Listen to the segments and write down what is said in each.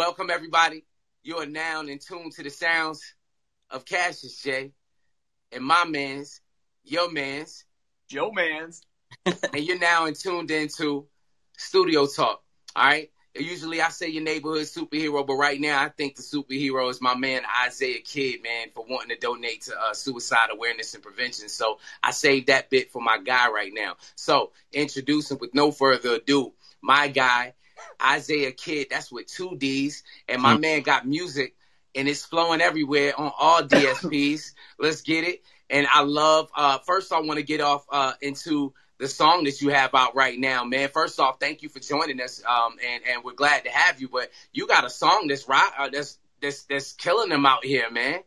Welcome everybody. You are now in tune to the sounds of Cassius J and my man's, your man's, Joe Mans. and you're now in tuned into Studio Talk. All right. Usually I say your neighborhood superhero, but right now I think the superhero is my man Isaiah Kidd, man, for wanting to donate to uh, suicide awareness and prevention. So I saved that bit for my guy right now. So introducing with no further ado, my guy Isaiah Kidd. That's with two D's, and my man got music and it's flowing everywhere on all DSPs. Let's get it. And I love. Uh, first, I want to get off uh, into the song that you have out right now, man. First off, thank you for joining us, um, and and we're glad to have you. But you got a song that's right, uh, that's that's that's killing them out here, man.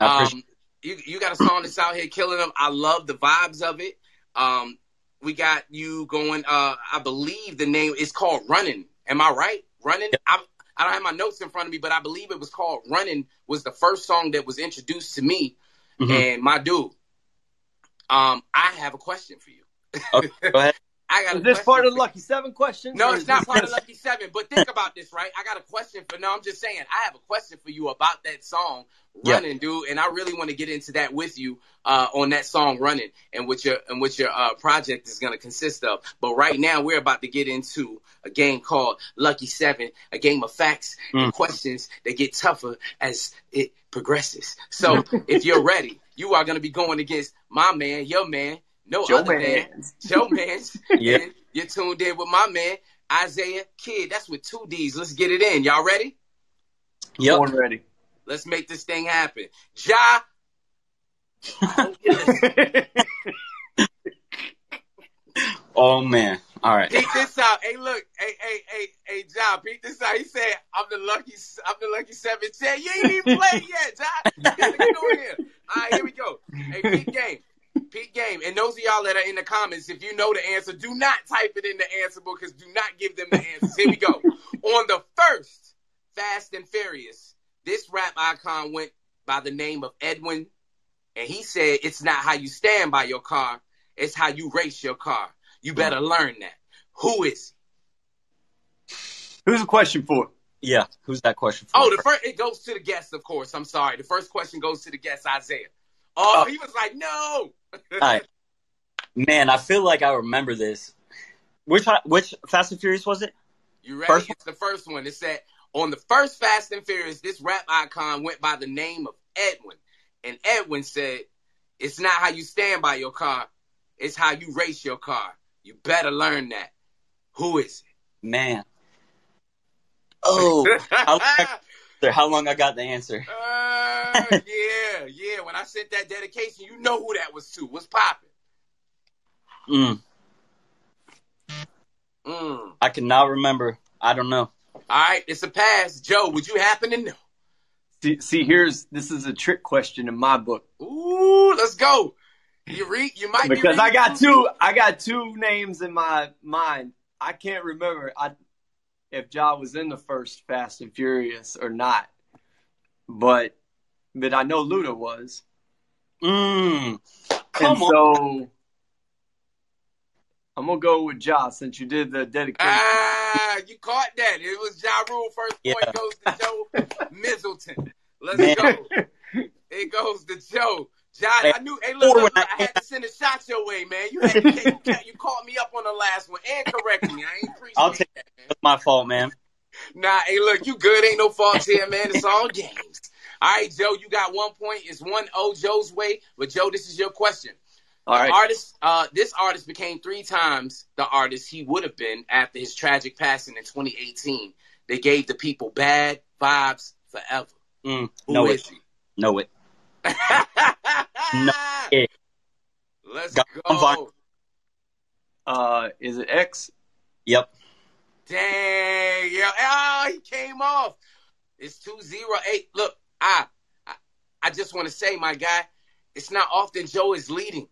Um, you you got a song that's out here killing them. I love the vibes of it. Um, we got you going. Uh, I believe the name is called Running. Am I right? Running. I, I don't have my notes in front of me, but I believe it was called Running. Was the first song that was introduced to me, Mhm. and my dude. Um, I have a question for you. Okay, go ahead. I got Is a this part of the Lucky Seven questions? no, it's not part of just- Lucky Seven. But think about this, right? I got a question for. No, I'm just saying. I have a question for you about that song, Yeah. "Running," dude. And I really want to get into that with you uh, on that song, "Running," and what your and what your uh, project is going to consist of. But right now, we're about to get into a game called Lucky Seven, a game of facts and Mm. questions that get tougher as it progresses. So, if you're ready, you are going to be going against my man, your man, no Joe other man. Mans. Joe Mans. Yeah. And You're tuned in with my man, Isaiah Kidd. That's with two D's. Let's get it in. Y'all ready? Yep. Born ready. Let's make this thing happen. Ja. I hope. Oh man. All right. Peep this out. Hey, look. Hey, hey, hey, hey, Ja. Peep this out. He said, "I'm the lucky. I'm the lucky seven ten. You ain't even played yet, Ja. Get on here. All right, here we go. Hey, peep game. Peep game. And those of y'all that are in the comments, if you know the answer, do not type it in the answer book because do not give them the answers. Here we go. On the first Fast and Furious, this rap icon went by the name of Edwin, and he said, "It's not how you stand by your car; it's how you race your car. You better mm. learn that." Who is? he? Who's the question for? Yeah. Who's that question for? Oh, the first it goes to the guest, of course. I'm sorry. The first question goes to the guest, Isaiah. Oh, Oh. he was like, "No." All right. Man, I feel like I remember this. Which which Fast and Furious was it? You ready? First it's the first one. It said on the first Fast and Furious, this rap icon went by the name of Edwin, and Edwin said, "It's not how you stand by your car; it's how you race your car. You better learn that." Who is it? Man. Oh, it? how, how long I got the answer? Uh, yeah, yeah. When I sent that dedication, you know who that was to. What's popping? Mm, Mm. I cannot remember. I don't know. All right, it's a pass. Joe, would you happen to know? See, see, here's this is a trick question in my book Ooh, let's go. You read. You might be because I got two. I got two names in my mind. I can't remember I, if Ja was in the first Fast and Furious or not, but but I know Luda was, Mm, come and on. so I'm gonna go with Ja since you did the dedication. Ah, you caught that. It was Ja Rule. First point Yeah. goes to Joe Middleton. Let's Man. go. It goes to Joe. John, I knew. Hey, look, look, look, I- had to send a shot your way, man. You had to, you, ca- you caught me up on the last one and corrected me. I ain't appreciate I'll take- that, man. That's my fault, man. Nah, hey, look, you good. Ain't no faults here, man. It's all games. All right, Joe, you got one point. It's one O Joe's way. But Joe, this is your question. All right, Artist, uh, this artist became three times the artist he would have been after his tragic passing in 2018. They gave the people bad vibes forever. Mm, Who know is it. Know it. He? No, it. Let's Got one go. vibe. uh, is it X? Yep. Dang, yeah. Ah, he came off. It's 208. Look, I, I, I just want to say, my guy, it's not often Joe is leading.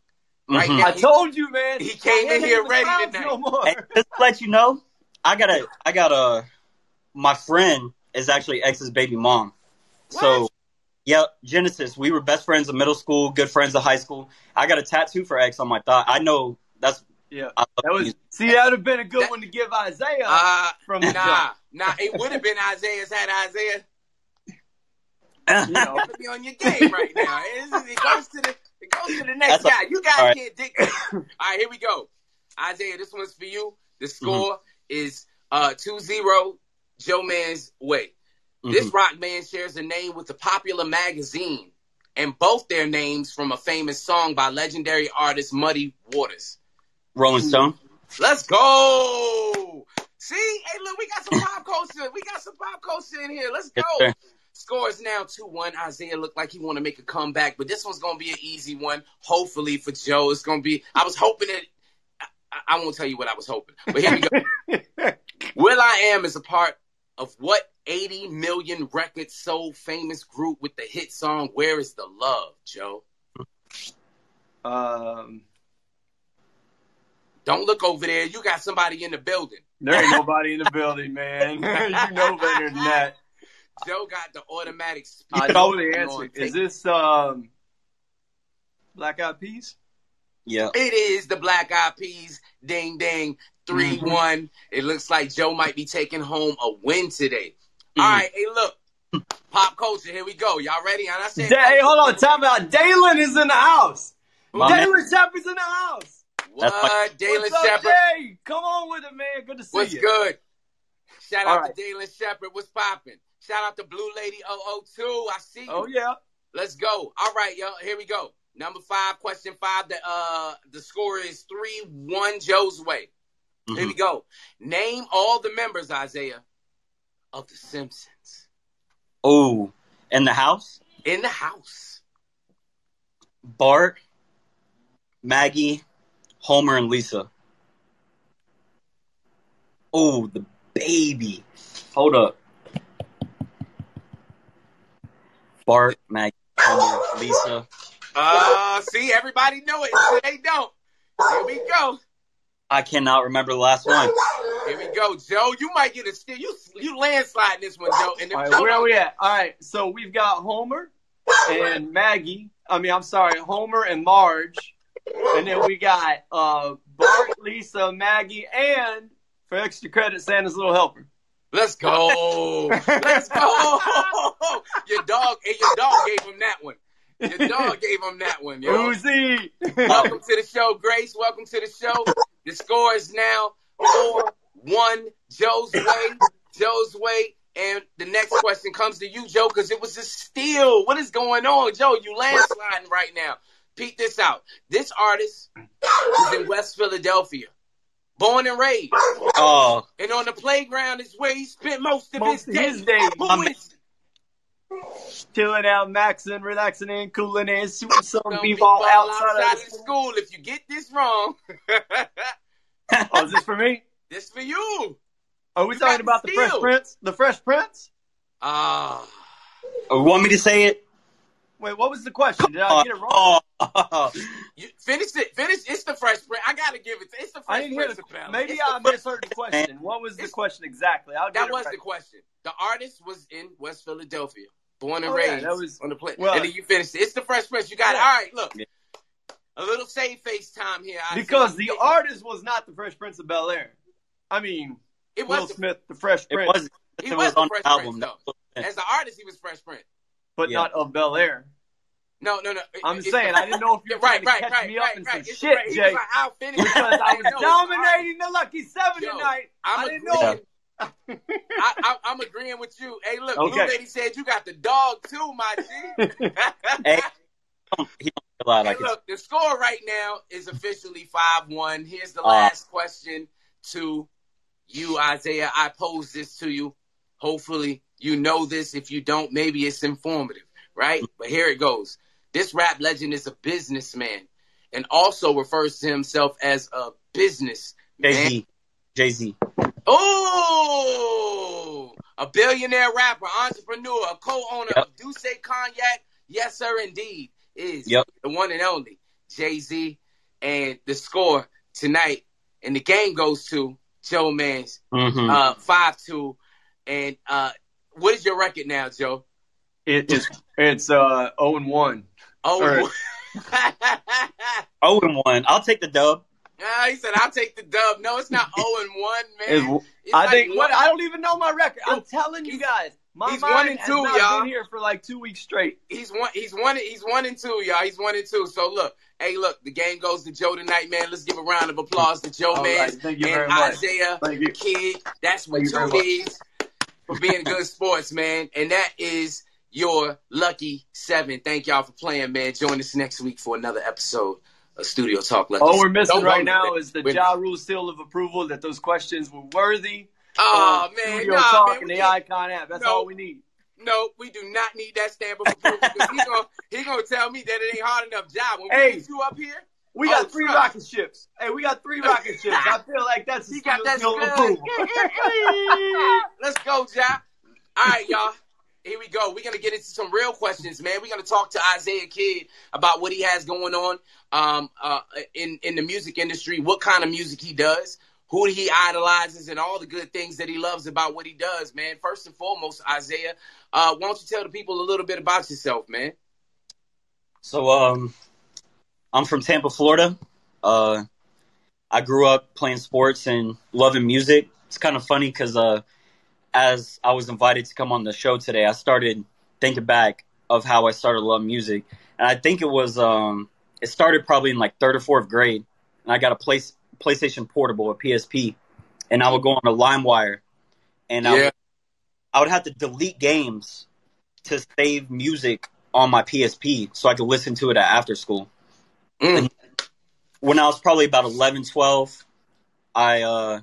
Right Mhm. now, I told you, man. he came in here ready tonight. No more. Hey, just to let you know, I got a, I got a, my friend is actually X's baby mom. So, What? yeah, Genesis. We were best friends in middle school, good friends in high school. I got a tattoo for X on my thigh. I know that's Yeah, I love that was. music. See, that would have been a good That- one to give Isaiah Uh, from the nah, nah. It would have been Isaiah's had Isaiah. jump. You know, gotta be on your game right now. It, it goes to the it goes to the next That's a- guy. You guys all right. can't dictate. All right, here we go. Isaiah, this one's for you. The score is uh 2-0 Joe Man's way. This Mhm. rock band shares a name with a popular magazine, and both their names from a famous song by legendary artist Muddy Waters. Rolling Stone. Let's go. See, hey, look, we got some pop culture. We got some pop culture in here. Let's go. Yes, sir. Score is now 2-1. Isaiah looked like he want to make a comeback, but this one's going to be an easy one. Hopefully for Joe, it's going to be, I was hoping it, I, I won't tell you what I was hoping, but here we go. Will I Am is a part of what 80 million records sold famous group with the hit song Where is the Love, Joe? um, Don't look over there. You got somebody in the building. there ain't nobody in the building, man. you know better than that. Joe got the automatic I speed know the answer. tape. Is this um, Black Eyed Peas? Yeah. It is the Black Eyed Peas. Ding ding. 3 Mhm. one. It looks like Joe might be taking home a win today. Mhm. All right, hey, look. Pop culture, here we go. Y'all ready? And I said, Da- hey, hold on, time out. Dalen is in the house. My man. Dalen Shepard's in the house. What? That's Dalen What's Shepard. Jay? Come on with it, man. Good to see What's you. What's good? Shout All out right. to Dalen Shepard. What's popping? Shout out to Blue Lady 002. I see you. Oh yeah. Let's go. All right, y'all. Here we go. Number five, question five. The uh the score is three one Joe's way. Here we Mhm. go. Name all the members, Isaiah, of the Simpsons Oh, in the house, in the house. Bart, Maggie, Homer, and Lisa. Oh, the baby. Hold up. Bart, Maggie, Homer, Lisa. Uh, see, everybody know it. They don't. Here we go. I cannot remember the last one. Here we go, Joe. You might get a steal. You you landslide this one, Joe. And if All right, Joe where are we at? All right, so we've got Homer and Maggie. I mean, I'm sorry, Homer and Marge, and then we got uh, Bart, Lisa, Maggie, and for extra credit, Santa's little helper. Let's go. Let's go. your dog, and your dog gave him that one. Your dog gave him that one, yo. Uzi. Welcome to the show, Grace. Welcome to the show. The score is now 4 1 Joe's way. Joe's way. And the next question comes to you, Joe, because it was a steal. What is going on? Joe, you landsliding right now. Peep this out. This artist is in West Philadelphia, born and raised. Oh, And on the playground is where he spent most of Most his of days. his days. Who I'm- is Chilling out, maxing, relaxing, and cooling, in. shooting some Some b-ball people outside, outside of of the school. If you get this wrong, Oh, is this for me? this for you. Are we You talking about the the Fresh. Prince? The Fresh Prince? Ah. oh, want me to say it? Wait, what was the question? Did I get it wrong? Oh, You finish it. Finish. It's the Fresh Prince. I gotta give it. It's the Fresh I didn't hear Prince the. of Maybe It's the I Fresh- misheard the question. What was the It's- question exactly? I'll get That it was right. the question. The artist was in West Philadelphia, born and Oh, yeah, raised that was- on the plane. well- and then you finished it. It's the Fresh Prince. You got it. All right. Look, Yeah. a little save face time here. I Because see. the artist was not the Fresh Prince of Bel Air. I mean, it Will the, Smith, the Fresh it Prince, was. he It was was the on Fresh the album. Prince though. As the artist, he was Fresh Prince. but Yeah. not of Bel Air. No, no, no. I'm It's saying the- I didn't know if you were right, trying to right, catch right, me up right, in some shit, right. Jay. like, I'll finish Because I was know, it's all right. dominating the Lucky Seven Yo, tonight. I'm I didn't know. I, I, I'm agreeing with you. Hey, look, Okay. Blue Lady said you got the dog too, my G. Hey, he don't Hey, look, the score right now is officially 5 1. Here's the Uh. last question to you, Isaiah. I pose this to you. Hopefully, you know this. If you don't, maybe it's informative, right? But here it goes. This rap legend is a businessman and also refers to himself as a business Jay. Z. Jay Z. Oh, a billionaire rapper, entrepreneur, a co-owner Yep. of D'Ussé Cognac. Yes, sir, indeed, is Yep. the one and only Jay Z. And the score tonight, and the game goes to Joe Mans, Mm-hmm. uh, five two. And uh, what is your record now, Joe? It is. It's uh 0 and 1. Oh, All oh and one. I'll take the dub. Ah, he said, "I'll take the dub." No, it's not zero and one, man. It's- It's I like think what I don't even know my record. I'm telling you guys, my he's one and two, y'all. been here for like two weeks straight. He's one. He's one. He's one and two, y'all. He's one and two. So look, hey, look, the game goes to Joe tonight, man. Let's give a round of applause to Joe, All man, right, thank you and very much. Isaiah. Kidd. That's what Thank two is for being good sports, man. And that is your lucky seven. Thank y'all for playing, man. Join us next week for another episode A studio Talk. Lucky All we're missing right now is the Ja Rule seal of approval that those questions were worthy. Oh Uh, man, Studio nah, Talk man. and the can't- ICONN app. That's No. all we need. No, we do not need that stamp of approval because he gonna he gonna tell me that it ain't hard enough job. When we Hey. get you up here, We Oh, got three trust. rocket ships. Hey, we got three rocket ships. I feel like that's he got that seal of good. approval. Let's go, Jack. All right, y'all. Here we go. We're gonna get into some real questions, man. We're gonna talk to Isaiah Kidd about what he has going on um, uh, in in the music industry, what kind of music he does, who he idolizes, and all the good things that he loves about what he does, man. First and foremost, Isaiah, uh, why don't you tell the people a little bit about yourself, man? So um, I'm from Tampa, Florida. Uh, I grew up playing sports and loving music. It's kind of funny because uh, as I was invited to come on the show today, I started thinking back of how I started to love music, and I think it was um, it started probably in like third or fourth grade, and I got a place PlayStation Portable, a PSP, and I would go on a LimeWire, and I would, I would have to delete games to save music on my PSP so I could listen to it at after school. Mm. When I was probably about 11, 12, I uh,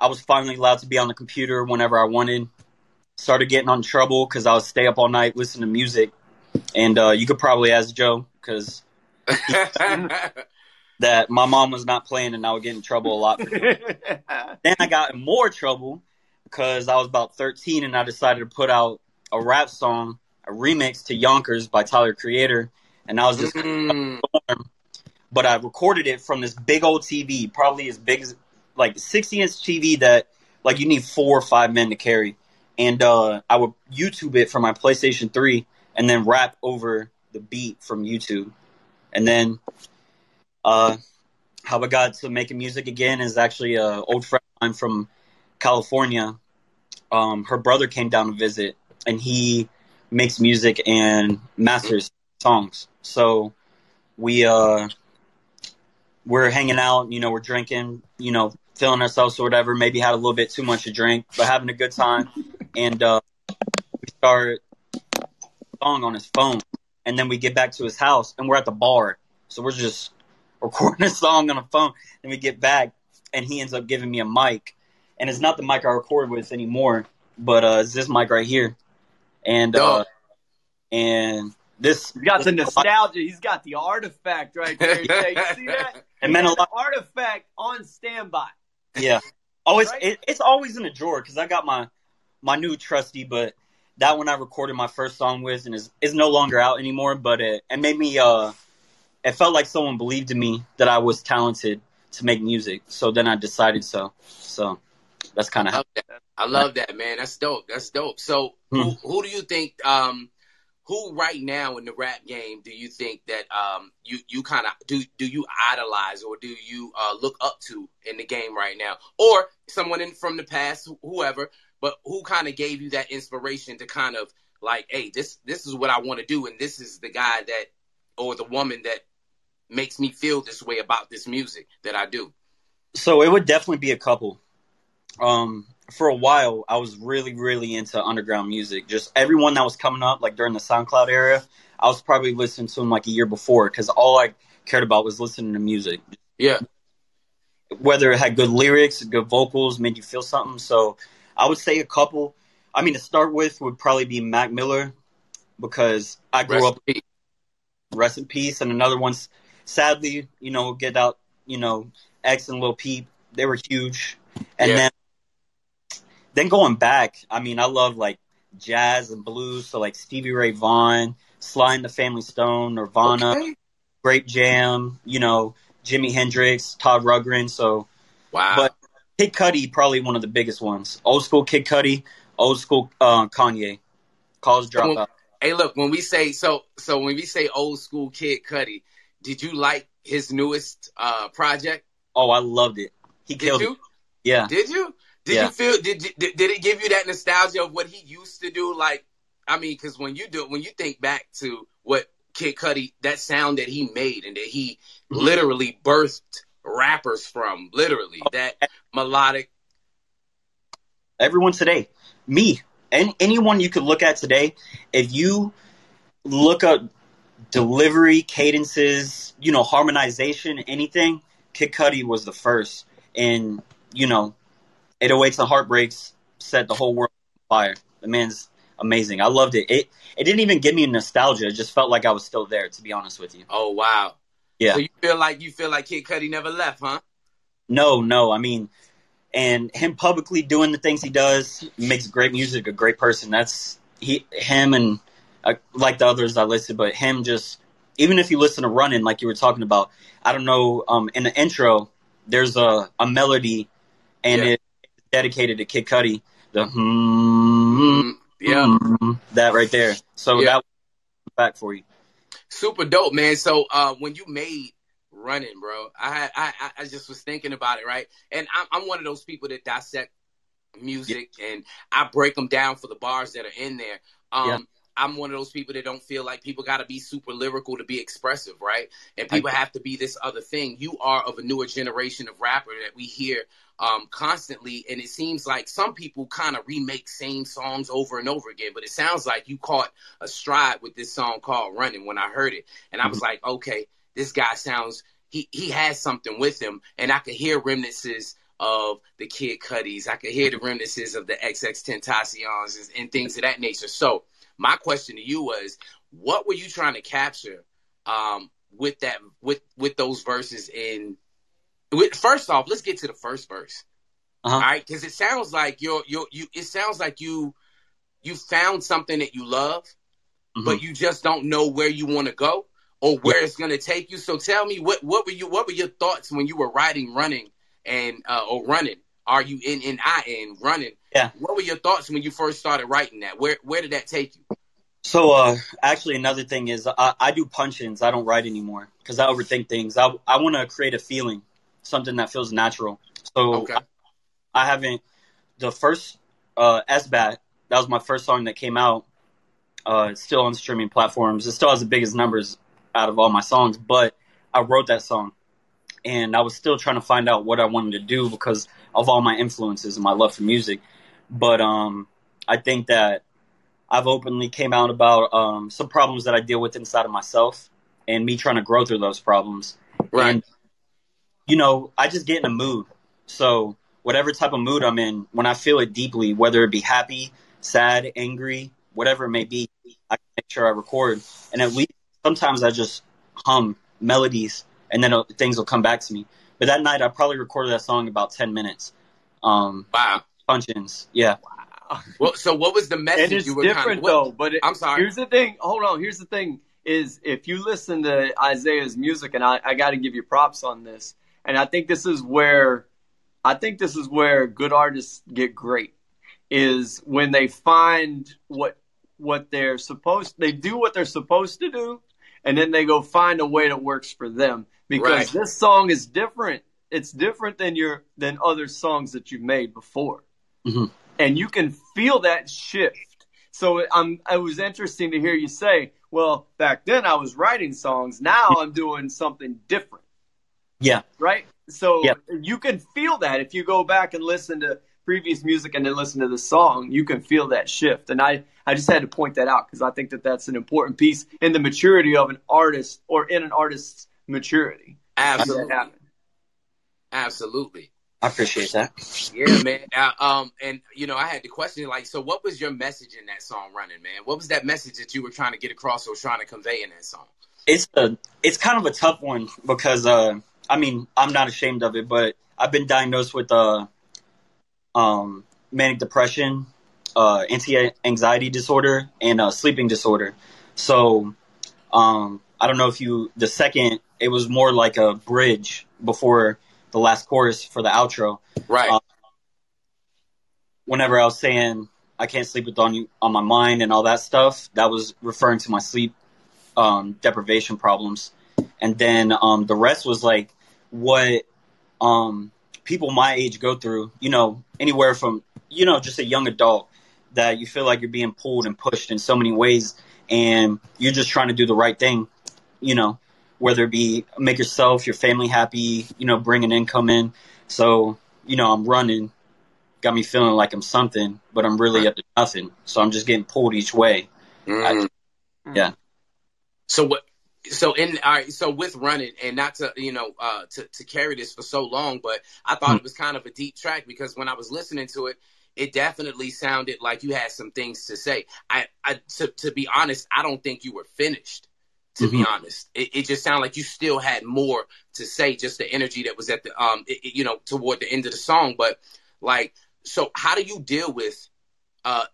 I was finally allowed to be on the computer whenever I wanted. Started getting on trouble because I would stay up all night listening to music, and uh, you could probably ask Joe because that my mom was not playing and I would get in trouble a lot. then I got in more trouble because I was about 13 and I decided to put out a rap song, a remix to Yonkers by Tyler Creator, and I was just Mm. but I recorded it from this big old TV, probably as big as like 60 inch TV that like you need four or five men to carry. And uh, I would YouTube it from my PlayStation 3 and then rap over the beat from YouTube. And then uh, how I got to making music again is actually an old friend of mine from California. Um, her brother came down to visit and he makes music and masters songs. So we uh we're hanging out, you know, we're drinking, you know, feeling ourselves or whatever, maybe had a little bit too much to drink, but having a good time. And uh we start a song on his phone and then we get back to his house and we're at the bar. So we're just recording a song on a phone. Then we get back and he ends up giving me a mic. And it's not the mic I record with anymore, but uh it's this mic right here. And uh and this He's got the this- nostalgia. He's got the artifact right there. Jay. You see that? It meant a He's lot. Artifact on standby. Yeah, always Right? it, it's always in a drawer because I got my my new trusty, but that one I recorded my first song with and is is no longer out anymore. But it it made me uh, it felt like someone believed in me that I was talented to make music. So then I decided so. So that's kind of how. that. I love that, man. That's dope. That's dope. So, who, Hmm. who do you think? Um, who right now in the rap game do you think that um you you kind of do do you idolize or do you uh, look up to in the game right now, or someone in from the past, whoever, but who kind of gave you that inspiration to kind of like, hey, this this is what I want to do, and this is the guy that or the woman that makes me feel this way about this music that I do. So it would definitely be a couple. Um, for a while, I was really, really into underground music. Just everyone that was coming up, like during the SoundCloud era, I was probably listening to them like a year before because all I cared about was listening to music. Yeah, Whether it had good lyrics, good vocals, made you feel something. So I would say a couple. I mean, to start with would probably be Mac Miller because I grew Rest up in rest in peace. And another one's sadly, you know, get out, you know, X and Lil Peep. They were huge. And Yeah. then then going back, I mean, I love like jazz and blues, so like Stevie Ray Vaughan, Sly and the Family Stone, Nirvana, Okay. Great Jam, you know, Jimi Hendrix, Todd Rundgren. So Wow. But- Kid Cudi, probably one of the biggest ones. Old school Kid Cudi, old school uh, Kanye. College Well, dropout. Hey, look, when we say so, so when we say old school Kid Cudi, did you like his newest uh project? Oh, I loved it. He Did killed you? it. Yeah. Did you? Did Yeah. you feel? Did, did did it give you that nostalgia of what he used to do? Like, I mean, because when you do, when you think back to what Kid Cudi, that sound that he made and that he Mhm. literally birthed rappers from, literally that melodic. everyone today, me, and anyone you could look at today, if you look up delivery, cadences, you know, harmonization, anything, Kid Cudi was the first. And, you know, 808s and Heartbreaks set the whole world on fire. The man's amazing. I loved it. It it didn't even give me nostalgia. It just felt like I was still there, to be honest with you. Oh wow! Yeah. So you feel like you feel like Kid Cudi never left, huh? No, no. I mean, and him publicly doing the things he does makes great music. A great person. That's he, him, and uh, like the others I listed, but him just even if you listen to Running, like you were talking about, I don't know. Um, in the intro, there's a a melody, and Yeah. it's dedicated to Kid Cudi. The Mm, yeah. hmm, that right there. So Yeah. that was back for you. super dope, man. So uh, when you made running, bro, I had I, I- just was thinking about it, right? And I'm, I'm one of those people that dissect music and I break them down for the bars that are in there. Um, Yeah. I'm one of those people that don't feel like people got to be super lyrical to be expressive, right? And people have to be this other thing. You are of a newer generation of rapper that we hear um, constantly, and it seems like some people kind of remake same songs over and over again. But it sounds like you caught a stride with this song called "Running" when I heard it, and I was like, okay, this guy sounds he he has something with him, and I could hear remnants of the Kid Cudis. I could hear the remnants of the XXXTentacions and, and things of that nature. So my question to you was, what were you trying to capture um, with that with with those verses in? First off, let's get to the first verse. Uh-huh. All right, because it sounds like you're you you. It sounds like you you found something that you love, Mhm. but you just don't know where you want to go or where it's going to take you. So tell me what what were you what were your thoughts when you were writing running and uh, or running? Are you in in I in running? Yeah. What were your thoughts when you first started writing that? Where where did that take you? So, uh, actually, another thing is I, I do punch-ins. I don't write anymore because I overthink things. I, I want to create a feeling, something that feels natural. So Okay. I, I haven't. The first uh, SBAT, that was my first song that came out. Uh, it's still on streaming platforms. It still has the biggest numbers out of all my songs, but I wrote that song, and I was still trying to find out what I wanted to do because of all my influences and my love for music. But um, I think that I've openly came out about um, some problems that I deal with inside of myself and me trying to grow through those problems. Right. And, you know, I just get in a mood. So whatever type of mood I'm in, when I feel it deeply, whether it be happy, sad, angry, whatever it may be, I make sure I record. And at least sometimes I just hum melodies and then things will come back to me. But that night I probably recorded that song about 10 minutes. Um, Wow. punch-ins. Yeah. Well, so what was the message And it's you were kind different of? though. But it, I'm sorry. here's the thing. Hold on. Here's the thing: is if you listen to Isaiah's music, and I, I got to give you props on this. And I think this is where, I think this is where good artists get great, is when they find what what they're supposed. They do what they're supposed to do, and then they go find a way that works for them. Because Right. this song is different. It's different than your than other songs that you've made before Mhm. and you can feel that shift. So I'm, it was interesting to hear you say, well, back then I was writing songs. Now I'm doing something different. Yeah. Right. So Yeah. you can feel that if you go back and listen to previous music and then listen to the song, you can feel that shift. And I, I just had to point that out because I think that that's an important piece in the maturity of an artist or in an artist's maturity. Absolutely. Absolutely. I appreciate that. Yeah, man. Uh, um, and you know, I had the question like, so what was your message in that song, "Running"? Man, what was that message that you were trying to get across or trying to convey in that song? It's a it's kind of a tough one because uh I mean I'm not ashamed of it, but I've been diagnosed with uh um manic depression, uh anti anxiety disorder, and uh sleeping disorder. So um I don't know if you the second it was more like a bridge before the last chorus for the outro. Right. Uh, Whenever I was saying I can't sleep with on you on my mind and all that stuff, that was referring to my sleep um, deprivation problems. And then um, the rest was like what um, people my age go through. You know, anywhere from you know just a young adult that you feel like you're being pulled and pushed in so many ways, and you're just trying to do the right thing. You know, whether it be make yourself, your family happy, you know, bring an income in. So you know, I'm running, got me feeling like I'm something, but I'm really up to nothing. So I'm just getting pulled each way. Mm. I, yeah. So what? So in all right, so with running and not to you know uh, to to carry this for so long, but I thought Hmm. it was kind of a deep track because when I was listening to it, it definitely sounded like you had some things to say. I, I to to be honest, I don't think you were finished. To be Mhm. honest, it, it just sounded like you still had more to say. Just the energy that was at the um, it, it- you know, toward the end of the song. But like, so how do you deal with uh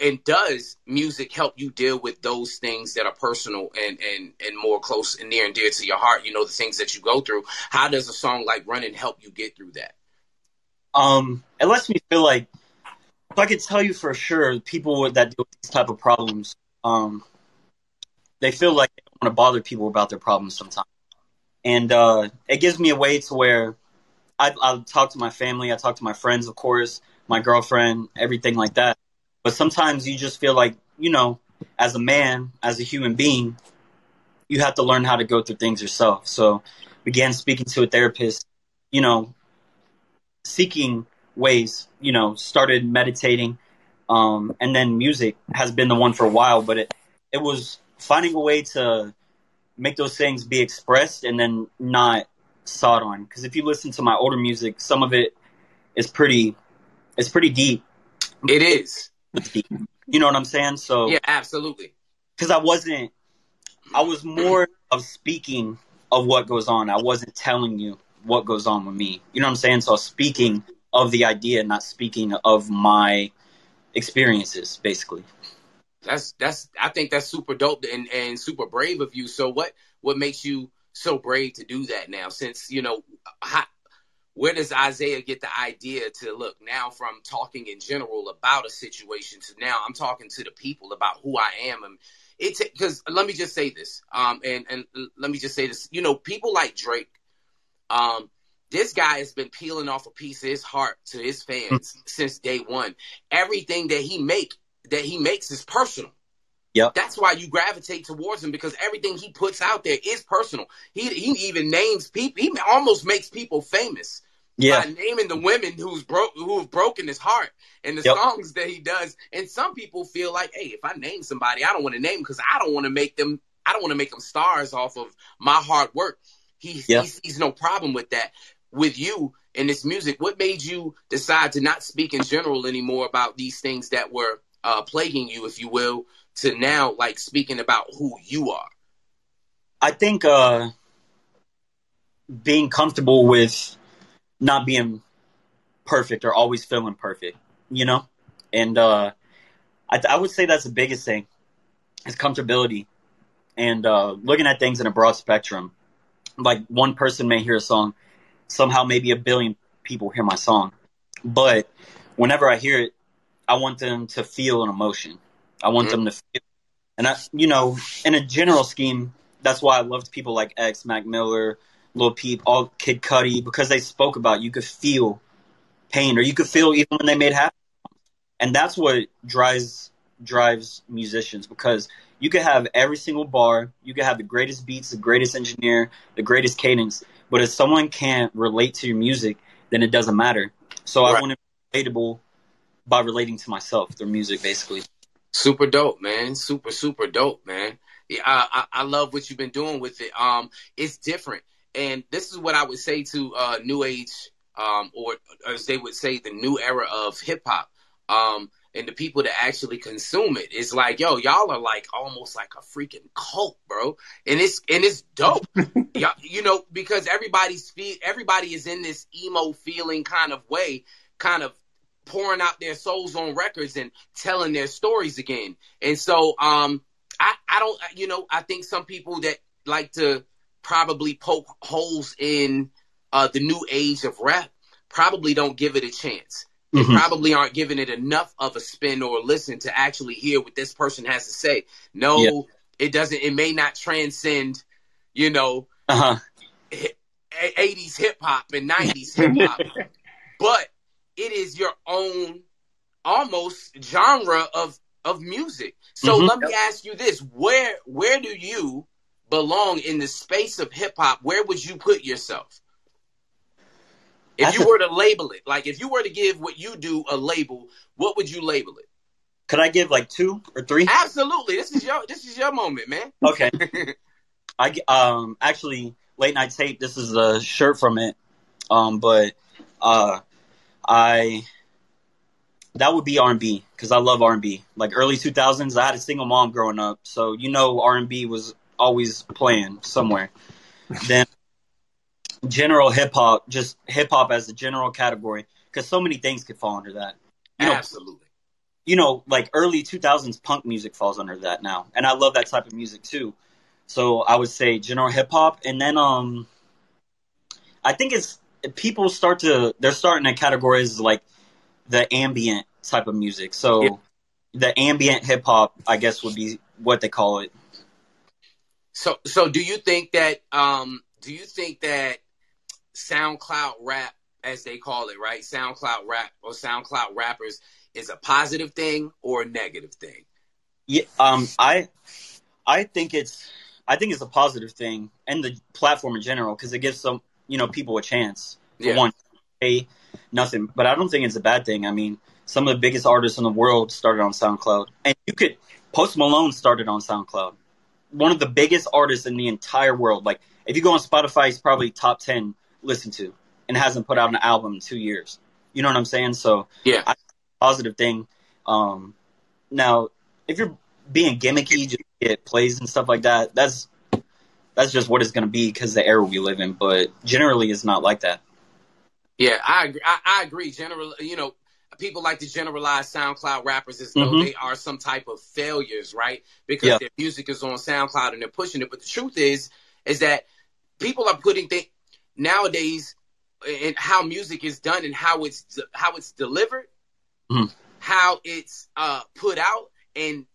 and does music help you deal with those things that are personal and and and more close and near and dear to your heart you know the things that you go through? How does a song like running help you get through that? Um, it lets me feel like if I could tell you for sure, people that deal with these type of problems, um, they feel like they don't want to bother people about their problems sometimes, and uh, it gives me a way to where I, I talk to my family, I talk to my friends, of course, my girlfriend, everything like that. But sometimes you just feel like you know, as a man, as a human being, you have to learn how to go through things yourself. So, began speaking to a therapist, you know, seeking ways, you know, started meditating, um, and then music has been the one for a while. But it it was finding a way to make those things be expressed and then not sought on. Because if you listen to my older music, some of it is pretty, it's pretty deep. it is. You know what I'm saying? So yeah absolutely because I wasn't, I was more of speaking of what goes on. I wasn't telling you what goes on with me. You know what I'm saying? So speaking of the idea, not speaking of my experiences, basically. that's that's i think that's super dope and and super brave of you so what what makes you so brave to do that now since you know how, where does isaiah get the idea to look now from talking in general about a situation to now? I'm talking to the people about who i am and it because let me just say this um and and let me just say this you know people like drake um this guy has been peeling off a piece of his heart to his fans since day one. Everything that he make that he makes is personal Yep. that's why you gravitate towards him because everything he puts out there is personal. He he even names people. He almost makes people famous Yeah. by naming the women who's broke who've broken his heart and the Yep. songs that he does. And some people feel like, hey, if I name somebody, I don't want to name because I don't want to make them. I don't want to make them stars off of my hard work. He, Yeah. he sees no problem with that. With you and this music, what made you decide to not speak in general anymore about these things that were uh, plaguing you, if you will, to now like speaking about who you are? I think uh, being comfortable with not being perfect or always feeling perfect, you know, and uh, I, I would say that's the biggest thing is comfortability and uh, looking at things in a broad spectrum. Like one person may hear a song, somehow maybe a billion people hear my song, but whenever I hear it, I want them to feel an emotion. I want mm-hmm. them to feel, and I, you know, in a general scheme, that's why I loved people like X, Mac Miller, Lil Peep, all Kid Cudi, because they spoke about you could feel pain, or you could feel even when they made happy, and that's what drives drives musicians because you could have every single bar, you could have the greatest beats, the greatest engineer, the greatest cadence, but if someone can't relate to your music, then it doesn't matter. So I Right. want to be relatable by relating to myself through music, basically. Super dope, man. Super, super dope, man. Yeah, I, I, I love what you've been doing with it. Um, it's different, and this is what I would say to uh, new age, um, or as they would say, the new era of hip hop. Um, and the people that actually consume it, it's like, yo, y'all are like almost like a freaking cult, bro. And it's and it's dope, y'all, you know, because everybody's fe- everybody is in this emo feeling kind of way, kind of pouring out their souls on records and telling their stories again. And so, um, I, I don't, you know, I think some people that like to probably poke holes in uh, the new age of rap probably don't give it a chance. They Mhm. probably aren't giving it enough of a spin or a listen to actually hear what this person has to say. No, Yeah. it doesn't. It may not transcend, you know, Uh huh. 80s hip hop and 90s hip hop, but it is your own almost genre of of music. So Mhm. let me ask you this: where where do you belong in the space of hip hop? Where would you put yourself? If That's you a- were to label it, like if you were to give what you do a label, what would you label it? Could I give like two or three? Absolutely. This is your this is your moment, man. Okay. I g- um actually late night tape. This is a shirt from it. Um, but uh, I that would be R and B because I love R and B. Like early two thousands, I had a single mom growing up, so you know R and B was always playing somewhere. then general hip hop, just hip hop as a general category, because so many things could fall under that. You know, Absolutely. you know, like early 2000s punk music falls under that now. And I love that type of music too. So I would say general hip hop. And then, um, I think it's people start to, they're starting to categorize like the ambient type of music. So Yeah. the ambient hip hop, I guess would be what they call it. So so do you think that um do you think that SoundCloud rap as they call it, right? SoundCloud rap or SoundCloud rappers is a positive thing or a negative thing? Yeah, um, I, I think it's, I think it's a positive thing, and the platform in general, because it gives some, you know, people a chance. For Yeah. one, pay nothing, but I don't think it's a bad thing. I mean, some of the biggest artists in the world started on SoundCloud, and you could Post Malone started on SoundCloud. One of the biggest artists in the entire world. Like, if you go on Spotify, he's probably top ten listened to, and hasn't put out an album in two years. You know what I'm saying? So Yeah. I, positive thing. Um, now, if you're being gimmicky, just get plays and stuff like that, that's that's just what it's going to be because the era we live in. But generally, it's not like that. Yeah, I agree. I, I agree. General, you know, people like to generalize SoundCloud rappers as though Mhm. they are some type of failures, right? Because Yeah. their music is on SoundCloud and they're pushing it. But the truth is, is that people are putting things nowadays in how music is done and how it's how it's delivered, Mhm. how it's uh, put out, and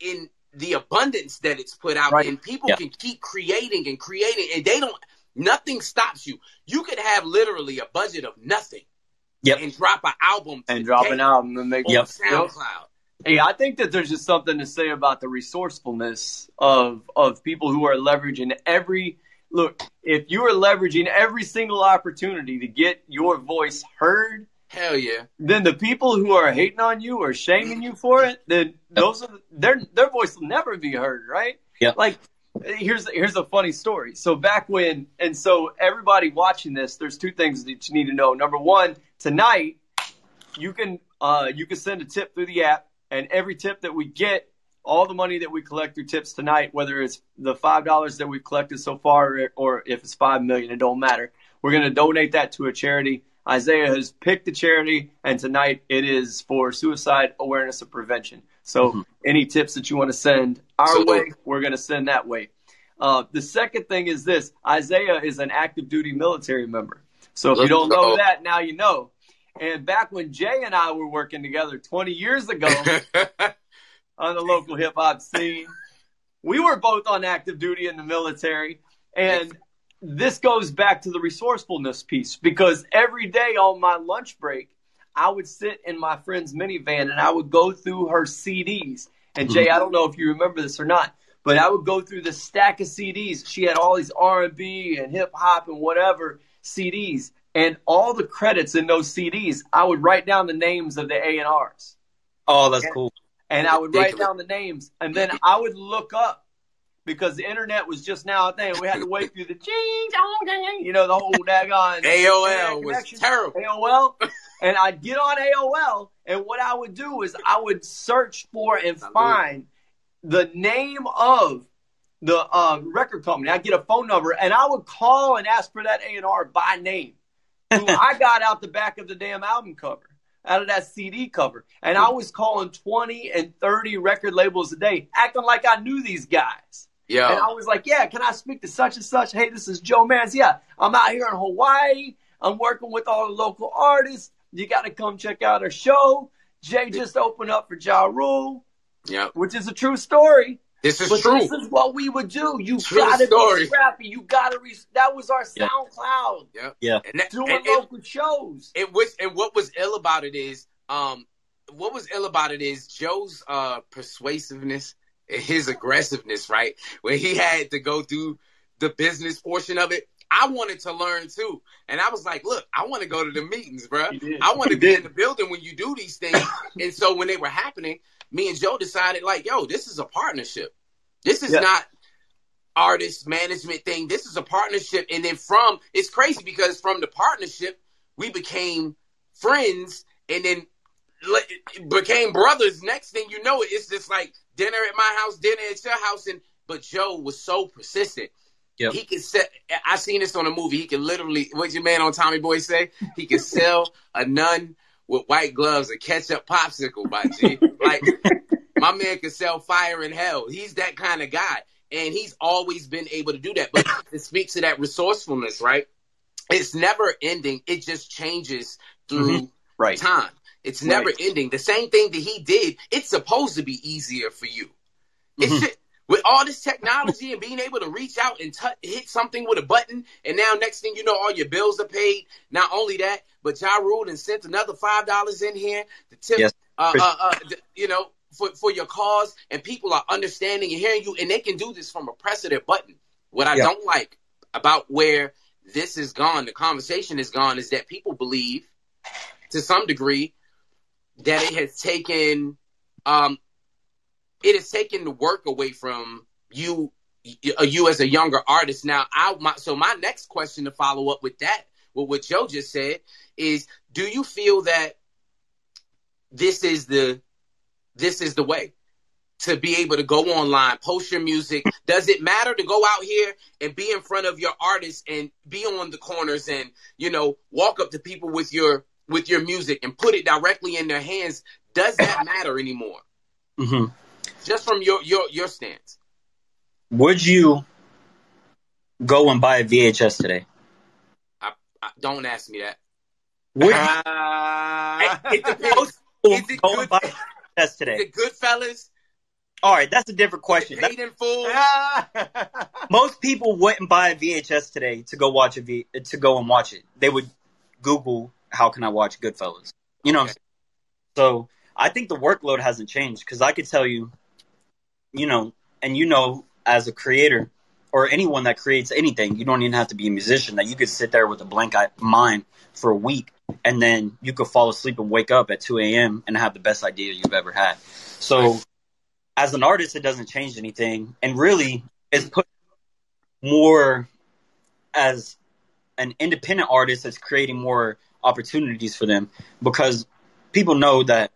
in the abundance that it's put out, Right. and people Yeah. can keep creating and creating, and they don't. Nothing stops you. You could have literally a budget of nothing Yep. and drop an album and drop an album and make on Yep. SoundCloud. Hey, I think that there's just something to say about the resourcefulness of of people who are leveraging every look. If you are leveraging every single opportunity to get your voice heard, Hell yeah. then the people who are hating on you or shaming you for it, then those are their their voice will never be heard, right? Yeah. Like here's here's a funny story. So back when and so everybody watching this, there's two things that you need to know. Number one, tonight you can uh you can send a tip through the app, and every tip that we get, all the money that we collect through tips tonight, whether it's the five dollars that we've collected so far or, or if it's five million, it don't matter. We're gonna donate that to a charity. Isaiah has picked the charity, and tonight it is for suicide awareness and prevention. So, Mhm. any tips that you want to send our So- way, we're going to send that way. Uh, the second thing is this Isaiah is an active duty military member. So, if you don't know that, now you know. And back when Jay and I were working together 20 years ago on the local hip hop scene, we were both on active duty in the military. And this goes back to the resourcefulness piece because every day on my lunch break, I would sit in my friend's minivan and I would go through her CDs. And Jay, I don't know if you remember this or not, but I would go through the stack of CDs. She had all these R&B and hip hop and whatever CDs, and all the credits in those CDs, I would write down the names of the A and R's Oh, that's cool. and I would write down the names, and then I would look up because the internet was just now a thing. We had to wait through the change you know, the whole daggone AOL was terrible. AOL, and I'd get on AOL, and what I would do is I would search for and find the name of the uh, record company. I'd get a phone number, and I would call and ask for that A and R by name. Who I got out the back of the damn album cover, out of that CD cover, and I was calling twenty and thirty record labels a day, acting like I knew these guys. And I was like, yeah, can I speak to such and such? Hey, this is Joe Mans. Yeah, I'm out here in Hawaii. I'm working with all the local artists. You got to come check out our show. Jay just opened up for Ja Rule, yeah. which is a true story. This is but true. this is what we would do. You True gotta story. be scrappy. You gotta. Re- that was our Yeah. SoundCloud Yeah. And, that, doing and, and, local shows. it was and what was ill about it is um what was ill about it is Joe's uh persuasiveness and his aggressiveness, right? Where he had to go through the business portion of it. I wanted to learn too. And I was like, look, I want to go to the meetings, bro. I want to be in the building when you do these things. and so when they were happening, me and Joe decided, like, yo, this is a partnership. This is Yeah. not artist management thing. This is a partnership. And then from it's crazy because from the partnership, we became friends and then became brothers. Next thing you know, it's just like dinner at my house, dinner at your house. And but Joe was so persistent. Yep. He could set. I seen this on a movie. He could literally. What's your man on Tommy Boy say? He could sell a nun with white gloves a ketchup popsicle. By G, like my man could sell fire in hell. He's that kind of guy, and he's always been able to do that. But it speaks to that resourcefulness, right? It's never ending. It just changes mm-hmm. through Right. time. It's never Right. ending. The same thing that he did, it's supposed to be easier for you. It Mhm. should, with all this technology and being able to reach out and tou hit something with a button, and now next thing you know, all your bills are paid. Not only that, but Ja Rule and sent another five dollars in here to tip, Yes. uh, uh, uh, you know, for for your cause, and people are understanding and hearing you, and they can do this from a press of their button. What I Yeah. don't like about where this is gone, the conversation is gone, is that people believe to some degree that it has taken um it has taken the work away from you you as a younger artist. Now i my, so my next question to follow up with that with what joe just said is do you feel that this is the this is the way to be able to go online post your music? Does it matter to go out here and be in front of your artists and be on the corners and you know walk up to people with your with your music and put it directly in their hands does that matter anymore hmm just from your your your stance Would you go and buy a VHS today? I, don't ask me that Would you it depends Is it go good? and buy a VHS is today? it goodfellas All right, that's a different question. Paid in full most people wouldn't buy a VHS today to go watch a V to go and watch it. They would Google how can I watch Goodfellas. You know, Okay. so I think the workload hasn't changed because I could tell you, you know, and you know, as a creator or anyone that creates anything, you don't even have to be a musician. That you could sit there with a blank mind for a week, and then you could fall asleep and wake up at 2 a.m. and have the best idea you've ever had. So, as an artist, it doesn't change anything, and really, it's put more as an independent artist that's creating more opportunities for them because people know that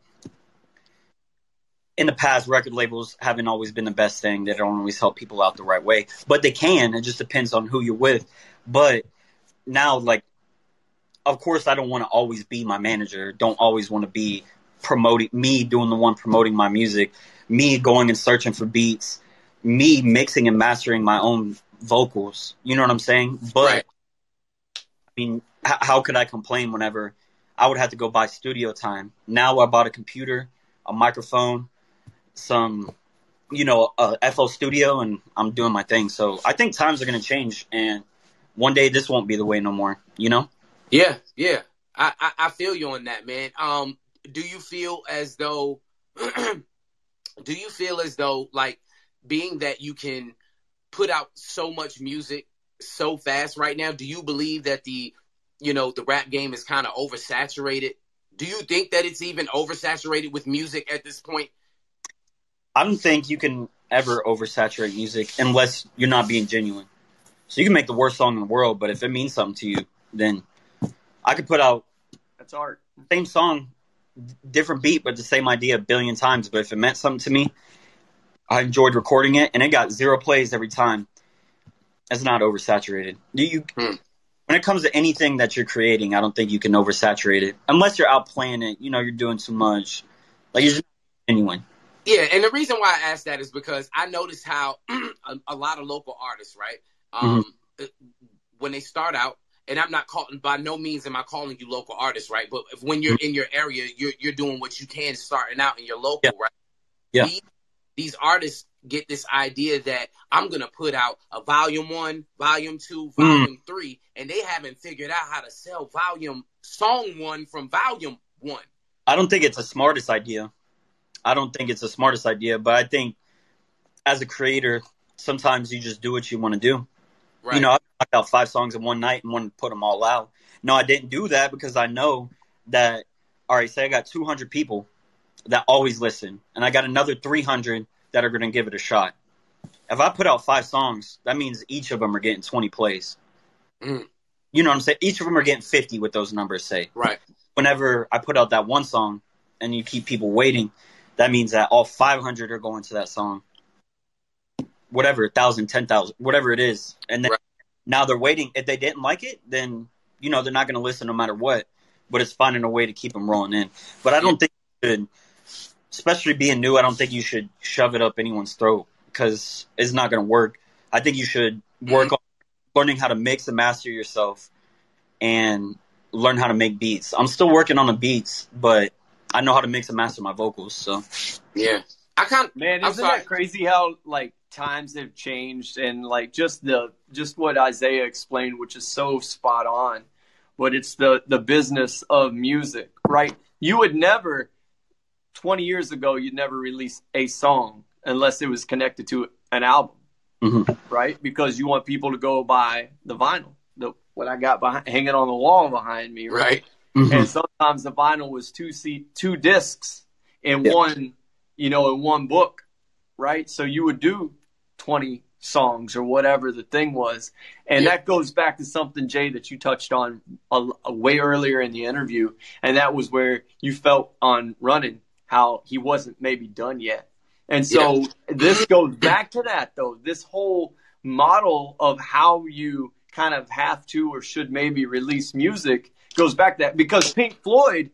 in the past record labels haven't always been the best thing. They don't always help people out the right way but they can. It just depends on who you're with. But now like of course i don't want to always be my manager. Don't always want to be promoting me doing the one promoting my music me going and searching for beats me mixing and mastering my own vocals. You know what i'm saying? But Right. I mean, h- how could I complain whenever I would have to go buy studio time? Now I bought a computer, a microphone, some, you know, a FL Studio, and I'm doing my thing. So I think times are going to change, and one day this won't be the way no more. You know? Yeah, yeah. I, I, I feel you on that, man. Um, do you feel as though do you feel as though like being that you can put out so much music so fast right now, do you believe that the you know, the rap game is kind of oversaturated? Do you think that it's even oversaturated with music at this point? I don't think you can ever oversaturate music unless you're not being genuine. So you can make the worst song in the world, but if it means something to you, then I could put out That's art. same song, different beat, but the same idea a billion times. But if it meant something to me, I enjoyed recording it, and it got zero plays every time. It's not oversaturated. You, you Hmm. When it comes to anything that you're creating, I don't think you can oversaturate it unless you're out playing it. You know, you're doing too much. Like you're just genuine. Yeah, and the reason why I asked that is because I noticed how a, a lot of local artists, right, um, when they start out, and I'm not calling by no means am I calling you local artists, right? But if, when you're in your area, you're you're doing what you can starting out in your local, Yeah. right? Yeah. These, these artists get this idea that I'm gonna put out a volume one, volume two, volume mm. three, and they haven't figured out how to sell volume song one from volume one. I don't think it's the smartest idea. I don't think it's the smartest idea, but I think as a creator, sometimes you just do what you want to do. Right. You know, I knocked out five songs in one night and wanted to put them all out. No, I didn't do that because I know that. All right, say I got 200 people that always listen, and I got another 300 that are going to give it a shot. If I put out five songs, that means each of them are getting 20 plays. Mm. You know what I'm saying? Each of them are getting 50 with those numbers say. Right. Whenever I put out that one song and you keep people waiting, that means that all 500 are going to that song. Whatever, 1,000, 10,000, whatever it is. And then right. now they're waiting. If they didn't like it, then, you know, they're not going to listen no matter what. But it's finding a way to keep them rolling in. But I don't think you should, especially being new, I don't think you should shove it up anyone's throat because it's not going to work. I think you should work mm-hmm. on learning how to mix and master yourself and learn how to make beats. I'm still working on the beats, but I know how to mix and master my vocals. So yeah, I can't. Man, isn't that crazy how like times have changed and like just the just what Isaiah explained, which is so spot on. But it's the the business of music, right? You would never, twenty years ago, you'd never release a song unless it was connected to an album mm-hmm. right? Because you want people to go buy the vinyl, the what I got behind, hanging on the wall behind me, right? right. Mm-hmm. And sometimes the vinyl was two seat, two discs in yep. one, you know, in one book, right? So you would do twenty songs or whatever the thing was, and yep. that goes back to something Jay that you touched on a, a way earlier in the interview, and that was where you felt on running how he wasn't maybe done yet and so yeah. this goes back to that though. This whole model of how you kind of have to or should maybe release music goes back to that because Pink Floyd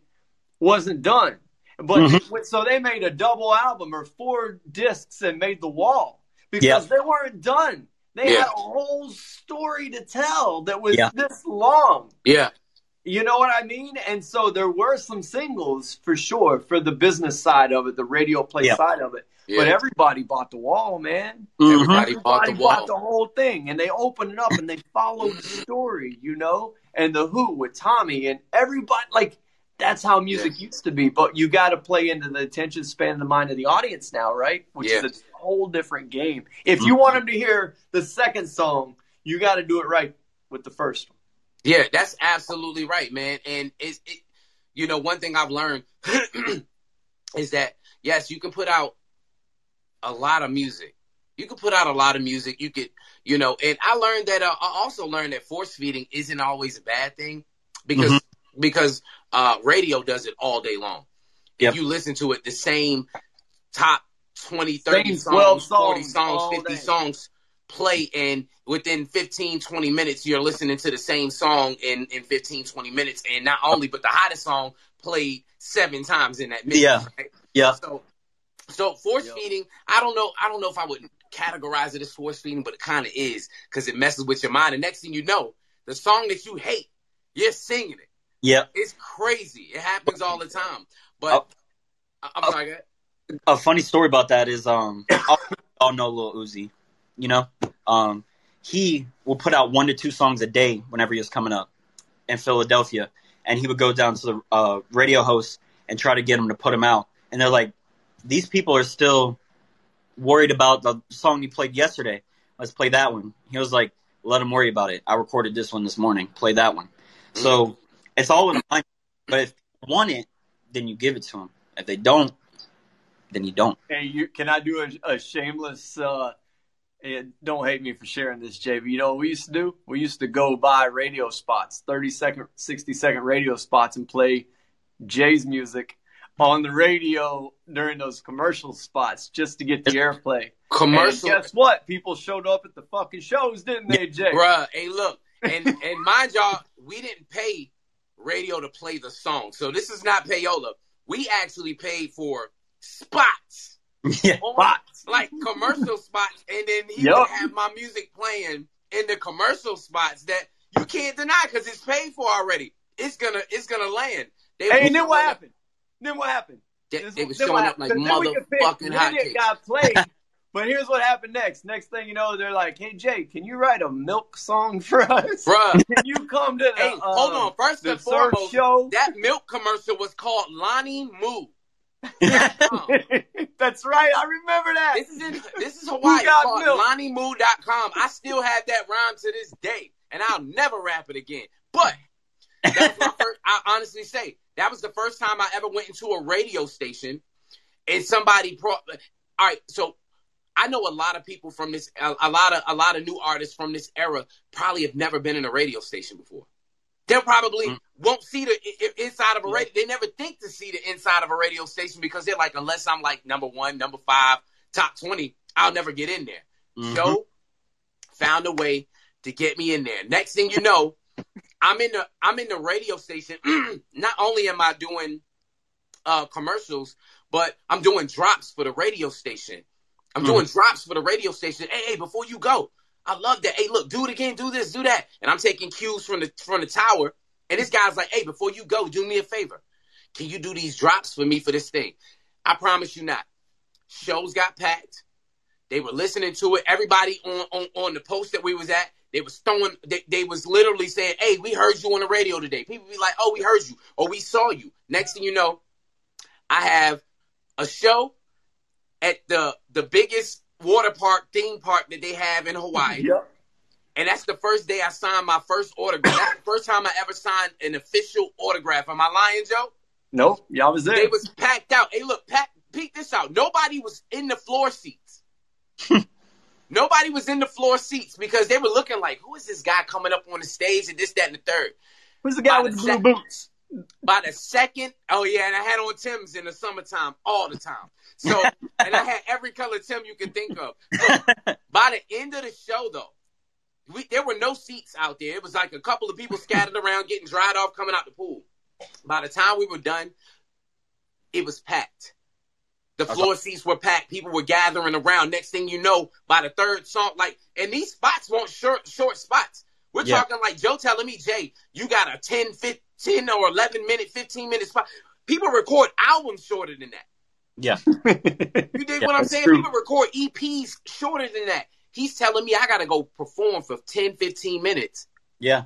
wasn't done. But mm-hmm. so they made a double album or four discs and made the wall because they weren't done. They yeah. had a whole story to tell that was yeah. this long. Yeah. You know what I mean? And so there were some singles for sure for the business side of it, the radio play side of it. Yeah. But everybody bought the wall, man. Mm-hmm. Everybody, everybody, bought the wall. Bought the whole thing, and they opened it up and they followed the story, you know. And the Who with Tommy and everybody, like that's how music yeah. used to be. But you got to play into the attention span and the mind of the audience now, right? Which yeah. is a whole different game. If you want them to hear the second song, you got to do it right with the first one. Yeah, that's absolutely right, man. And it's, it, you know, one thing I've learned is that yes, you can put out a lot of music. You can put out a lot of music. You could, you know, and I learned that. Uh, I also learned that force feeding isn't always a bad thing because mm-hmm. because uh, radio does it all day long. Yep. If you listen to it, the same top 20, 30 same songs, 40 songs, 50 day. songs play and within 15 20 minutes you're listening to the same song in in 15 20 minutes and not only but the hottest song played seven times in that minute yeah right? yeah so so force yep. feeding, I don't know. I don't know if I would categorize it as force feeding, but it kind of is because it messes with your mind. And next thing you know, the song that you hate, you're singing it. Yeah, it's crazy. It happens all the time. But uh, I'm uh, sorry. A funny story about that is, um, all know Lil Uzi. You know, um, he will put out one to two songs a day whenever he was coming up in Philadelphia, and he would go down to the uh, radio host and try to get him to put him out. And they're like, these people are still worried about the song you played yesterday. Let's play that one. He was like, let them worry about it. I recorded this one this morning. Play that one. So it's all in mind. But if you want it, then you give it to them. If they don't, then you don't. Hey, you, can I do a, a shameless? Uh, don't hate me for sharing this, Jay. But you know what we used to do? We used to go buy radio spots, thirty second, sixty second radio spots, and play Jay's music on the radio during those commercial spots just to get the airplay. Commercial. And guess what? People showed up at the fucking shows, didn't they, Jay? Bruh, hey, look, and and mind y'all, we didn't pay radio to play the song, so this is not payola. We actually paid for spots. Yeah, spots like commercial spots, and then he yep. would have my music playing in the commercial spots that you can't deny because it's paid for already. It's gonna it's gonna land. They hey, and then what happened? Then what happened? They, they were showing up like motherfucking hot got played, But here's what happened next. Next thing you know, they're like, "Hey Jay, can you write a milk song for us? Bruh. Can you come to the Hey, hold uh, on. First and foremost, show?" that milk commercial was called Lonnie Moo. That's right. I remember that. This is in this is Hawaii. It's got? LonnieMoo.com. I still have that rhyme to this day, and I'll never rap it again. But that was my first. I honestly say that was the first time I ever went into a radio station, and somebody brought. All right, so I know a lot of people from this, a, a lot of a lot of new artists from this era probably have never been in a radio station before. They're probably Mm. Won't see the inside of a radio. They never think to see the inside of a radio station because they're like, unless I'm like number one, number five, top twenty, I'll never get in there. Mhm. Joe found a way to get me in there. Next thing you know, I'm in the I'm in the radio station. Not only am I doing uh, commercials, but I'm doing drops for the radio station. I'm Mhm. doing drops for the radio station. Hey, hey, before you go, I love that. Hey, look, do it again, do this, do that. And I'm taking cues from the from the tower. And this guy's like, hey, before you go, do me a favor. Can you do these drops for me for this thing? I promise you not. Shows got packed. They were listening to it. Everybody on, on, on the post that we was at, they was throwing, they, they was literally saying, hey, we heard you on the radio today. People be like, oh, we heard you, or we saw you. Next thing you know, I have a show at the the biggest water park theme park that they have in Hawaii. Yep. And that's the first day I signed my first autograph. That's the first time I ever signed an official autograph. Am I lying, Joe? Nope. Y'all was there. They was packed out. Hey, look, Pat, peek this out. Nobody was in the floor seats. Nobody was in the floor seats because they were looking like, who is this guy coming up on the stage and this, that, and the third. Who's the guy by with the the blue boots? By the second, oh yeah, and I had on Timbs in the summertime all the time. So, and I had every color Tim you can think of. Look, by the end of the show, though, we, there were no seats out there. It was like a couple of people scattered around, getting dried off, coming out the pool. By the time we were done, it was packed. The floor seats were packed. People were gathering around. Next thing you know, by the third song, like, and these spots weren't short, short spots. We're Yeah. talking like Joe telling me, Jay, you got a 10, 15, 10 or 11 minute, 15 minute spot. People record albums shorter than that. Yeah. You dig Yeah, what I'm saying? true. People record EPs shorter than that. He's telling me I got to go perform for 10, 15 minutes. Yeah.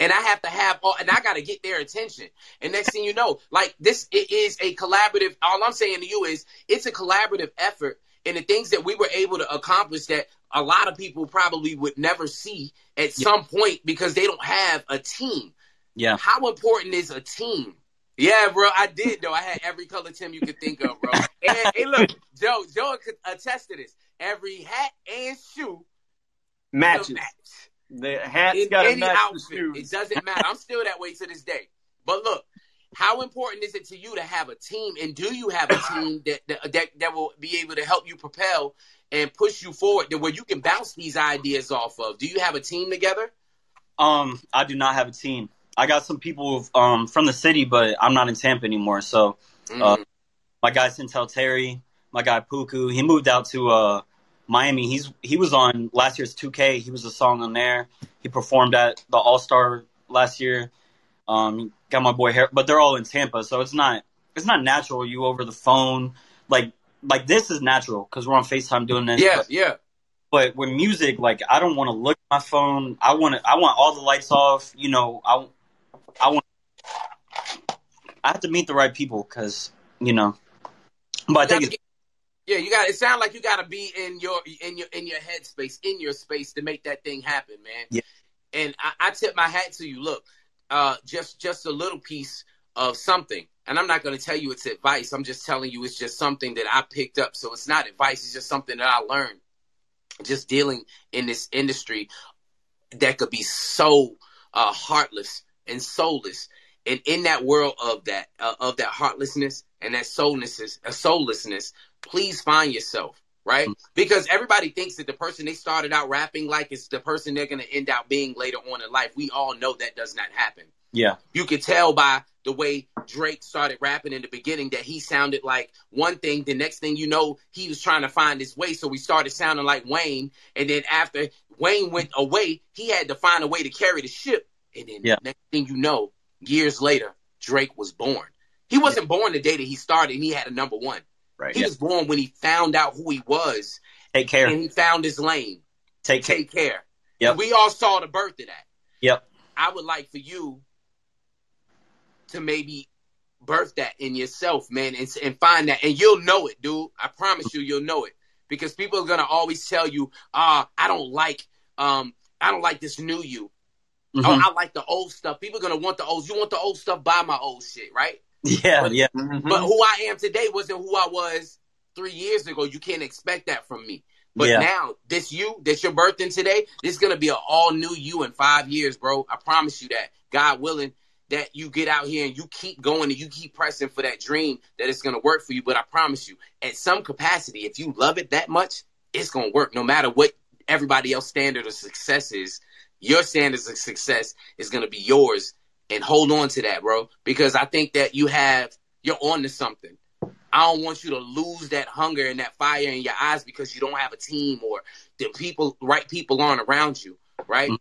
And I have to have all, and I got to get their attention. And next thing you know, like this, it is a collaborative. All I'm saying to you is it's a collaborative effort. And the things that we were able to accomplish that a lot of people probably would never see at Yeah. some point because they don't have a team. Yeah. How important is a team? Yeah, bro, I did though. I had every color team you could think of, bro. And hey, look, Joe, Joe could attest to this. Every hat and shoe Matches. match The hat's got to match the outfit. shoes. It doesn't matter. I'm still that way to this day. But look, how important is it to you to have a team, and do you have a team that that that, that will be able to help you propel and push you forward, to where you can bounce these ideas off of? Do you have a team together? Um, I do not have a team. I got some people um from the city, but I'm not in Tampa anymore. So Uh, Mm. my guy Sintel Terry, my guy Puku, he moved out to uh Miami. He's he was on last year's 2K. He was a song on there. He performed at the All Star last year. Um, got my boy hair, but they're all in Tampa, so it's not it's not natural. You over the phone, like like this is natural because we're on Facetime doing this. yeah, but, yeah. but with music, like I don't want to look at my phone. I want. I want all the lights off. You know, I I want. I have to meet the right people because you know. But I think yeah, you got. It sounds like you got to be in your in your in your headspace, in your space to make that thing happen, man. Yeah. And I, I tip my hat to you. Look, uh, just just a little piece of something, and I'm not going to tell you it's advice. I'm just telling you it's just something that I picked up. So it's not advice. It's just something that I learned just dealing in this industry that could be so uh, heartless and soulless. And in that world of that uh, of that heartlessness and that soullessness, uh, soullessness, please find yourself, right? Mm-hmm. Because everybody thinks that the person they started out rapping like is the person they're going to end up being later on in life. We all know that does not happen. yeah, You could tell by the way Drake started rapping in the beginning that he sounded like one thing. The next thing you know, he was trying to find his way. So we started sounding like Wayne. And then after Wayne went away, he had to find a way to carry the ship. And then Yeah. next thing you know, years later, Drake was born. He wasn't born the day that he started and he had a number one. Right. He was born when he found out who he was Take care. and he found his lane. Take care. Take care. Yep. We all saw the birth of that. Yep. I would like for you to maybe birth that in yourself, man, and, and find that, and you'll know it, dude. I promise you, you'll know it because people are gonna always tell you, "Ah, I don't like, um, I don't like this new you. Mhm. Oh, I like the old stuff." People are gonna want the old. You want the old stuff? Buy my old shit, right? Yeah, yeah. Mm-hmm. But who I am today wasn't who I was three years ago. You can't expect that from me. But Yeah. now, this you, that you're birthing today, this is gonna be an all new you in five years, bro. I promise you that. God willing, that you get out here and you keep going and you keep pressing for that dream that it's gonna work for you. But I promise you, at some capacity, if you love it that much, it's gonna work. No matter what everybody else standard of success is, your standards of success is gonna be yours. And hold on to that, bro. Because I think that you have you're on to something. I don't want you to lose that hunger and that fire in your eyes because you don't have a team or the people, right people aren't around you, right? Mhm.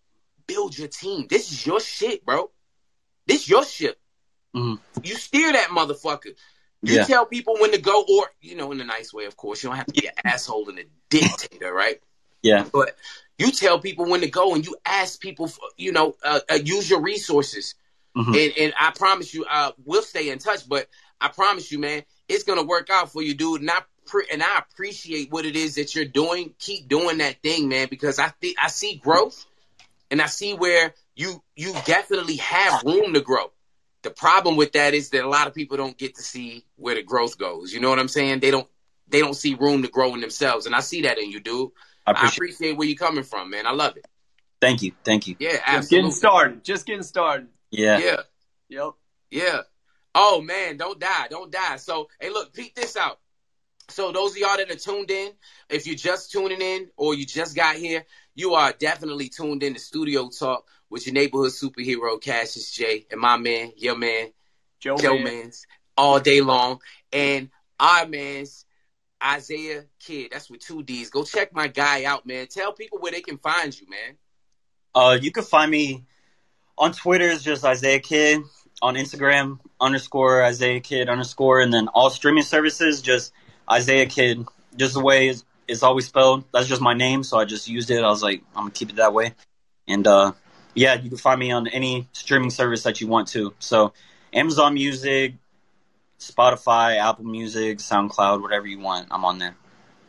Build your team. This is your shit, bro. This your ship. Mhm. You steer that motherfucker. You Yeah. tell people when to go, or you know, in a nice way, of course. You don't have to be an asshole and a dictator, right? Yeah. But you tell people when to go, and you ask people, for, you know, uh, uh, use your resources. Mhm. And and I promise you, uh, we'll stay in touch. But I promise you, man, it's gonna work out for you, dude. And I pre- and I appreciate what it is that you're doing. Keep doing that thing, man, because I think I see growth, and I see where you you definitely have room to grow. The problem with that is that a lot of people don't get to see where the growth goes. You know what I'm saying? They don't they don't see room to grow in themselves, and I see that in you, dude. I I appreciate. appreciate where you're coming from, man. I love it. Thank you. Thank you. Yeah, Just getting started. Just getting started. Yeah. Yeah, Yep. yeah. Oh man, don't die, don't die. So, hey, look, peek this out. So, those of y'all that are tuned in, if you're just tuning in or you just got here, you are definitely tuned in to Studio Talk with your neighborhood superhero Cassius J and my man, your man, Joe, Joe man. Manns all day long, and our man's Isaiah Kidd. That's with two D's. Go check my guy out, man. Tell people where they can find you, man. Uh, you can find me on Twitter. is just Isaiah Kidd. On Instagram, underscore Isaiah Kidd underscore, and then all streaming services, just Isaiah Kidd. Just the way it's, it's always spelled. That's just my name, so I just used it. I was like, I'm gonna keep it that way. And uh, yeah, you can find me on any streaming service that you want to. So Amazon Music, Spotify, Apple Music, SoundCloud, whatever you want, I'm on there.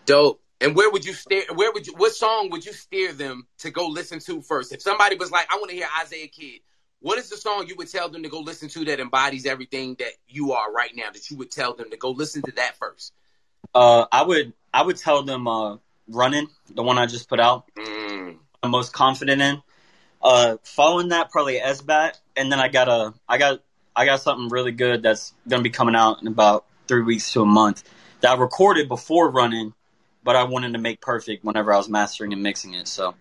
Dope. And where would you steer? Where would you? What song would you steer them to go listen to first? If somebody was like, "I want to hear Isaiah Kidd," what is the song you would tell them to go listen to that embodies everything that you are right now? That you would tell them to go listen to that first. Uh, I would I would tell them uh, running the one I just put out. Mm. I'm most confident in. Uh, following that, probably SBAT, and then I got a I got I got something really good that's gonna be coming out in about three weeks to a month that I recorded before running, but I wanted to make perfect whenever I was mastering and mixing it. So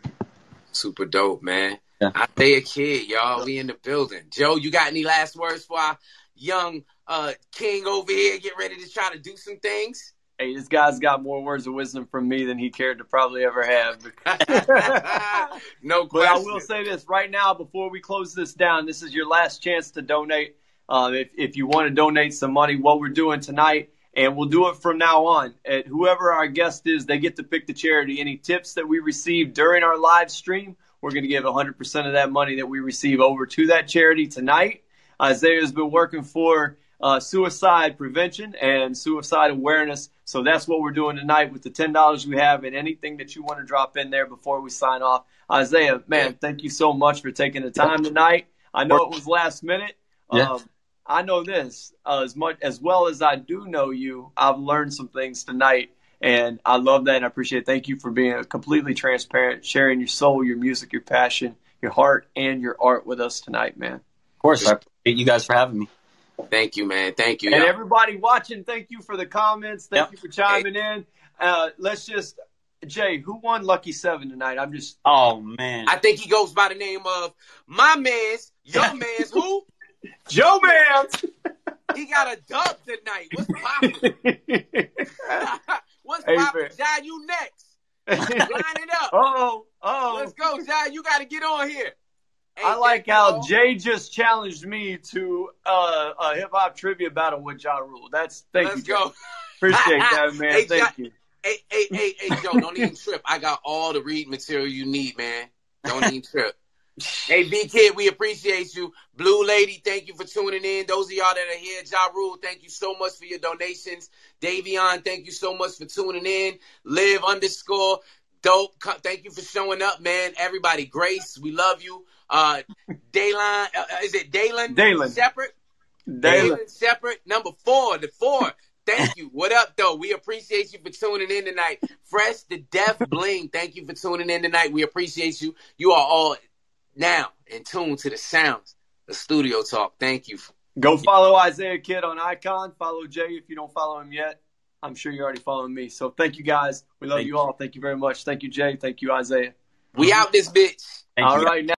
Super dope, man. Yeah. a Kidd, y'all. We in the building. Joe, you got any last words for our young uh, king over here? Get ready to try to do some things. Hey, this guy's got more words of wisdom from me than he cared to probably ever have. no question. But. I will say this right now before we close this down. This is your last chance to donate. Uh, if, if you want to donate some money, what we're doing tonight, and we'll do it from now on. At whoever our guest is, they get to pick the charity. Any tips that we receive during our live stream, we're going to give 100% of that money that we receive over to that charity tonight. Isaiah's been working for uh, suicide prevention and suicide awareness. So that's what we're doing tonight with the $10 we have and anything that you want to drop in there before we sign off. Isaiah, man, thank you so much for taking the time tonight. I know it was last minute. Yeah. Um, I know this uh, as much as well as I do know you. I've learned some things tonight, and I love that and I appreciate it. Thank you for being completely transparent, sharing your soul, your music, your passion, your heart, and your art with us tonight, man. of course, I appreciate you guys for having me. Thank you, man. Thank you. And y'all. everybody watching, thank you for the comments. Thank Yep. you for chiming in. Uh, let's just, Jay, who won Lucky Seven tonight? I'm just, Oh man, I think he goes by the name of my man's, your man's who? Joe Man. He got a dub tonight. What's poppin'? What's Hey, poppin'? Jai, you next. Line it up. oh, oh. Let's go, Jai. You got to get on here. I like how all. Jay just challenged me to uh, a hip hop trivia battle with Ja Rule. That's thank you. Let's you. Jay. go. Appreciate that, man. Hey, thank you. Hey, hey, hey, hey, Joe, don't even trip. I got all the read material you need, man. Don't even trip. Hey, B Kid, we appreciate you. Blue Lady, thank you for tuning in. Those of y'all that are here, Ja Rule, thank you so much for your donations. Davion, thank you so much for tuning in. Live underscore dope. Thank you for showing up, man. Everybody, Grace, we love you. Uh, Daylon, uh, is it Daylon? Daylon Shepard. Daylon Shepard, number four, the four. Thank you. What up, though? We appreciate you for tuning in tonight. Fresh the Deaf Bling. Thank you for tuning in tonight. We appreciate you. You are all now in tune to the sounds of Studio Talk. Thank you. Go follow Isaiah Kidd on ICONN. Follow Jay if you don't follow him yet. I'm sure you're already following me. So thank you guys. We love you, you all. Thank you very much. Thank you, Jay. Thank you, Isaiah. We out this bitch. Thank all you. right now.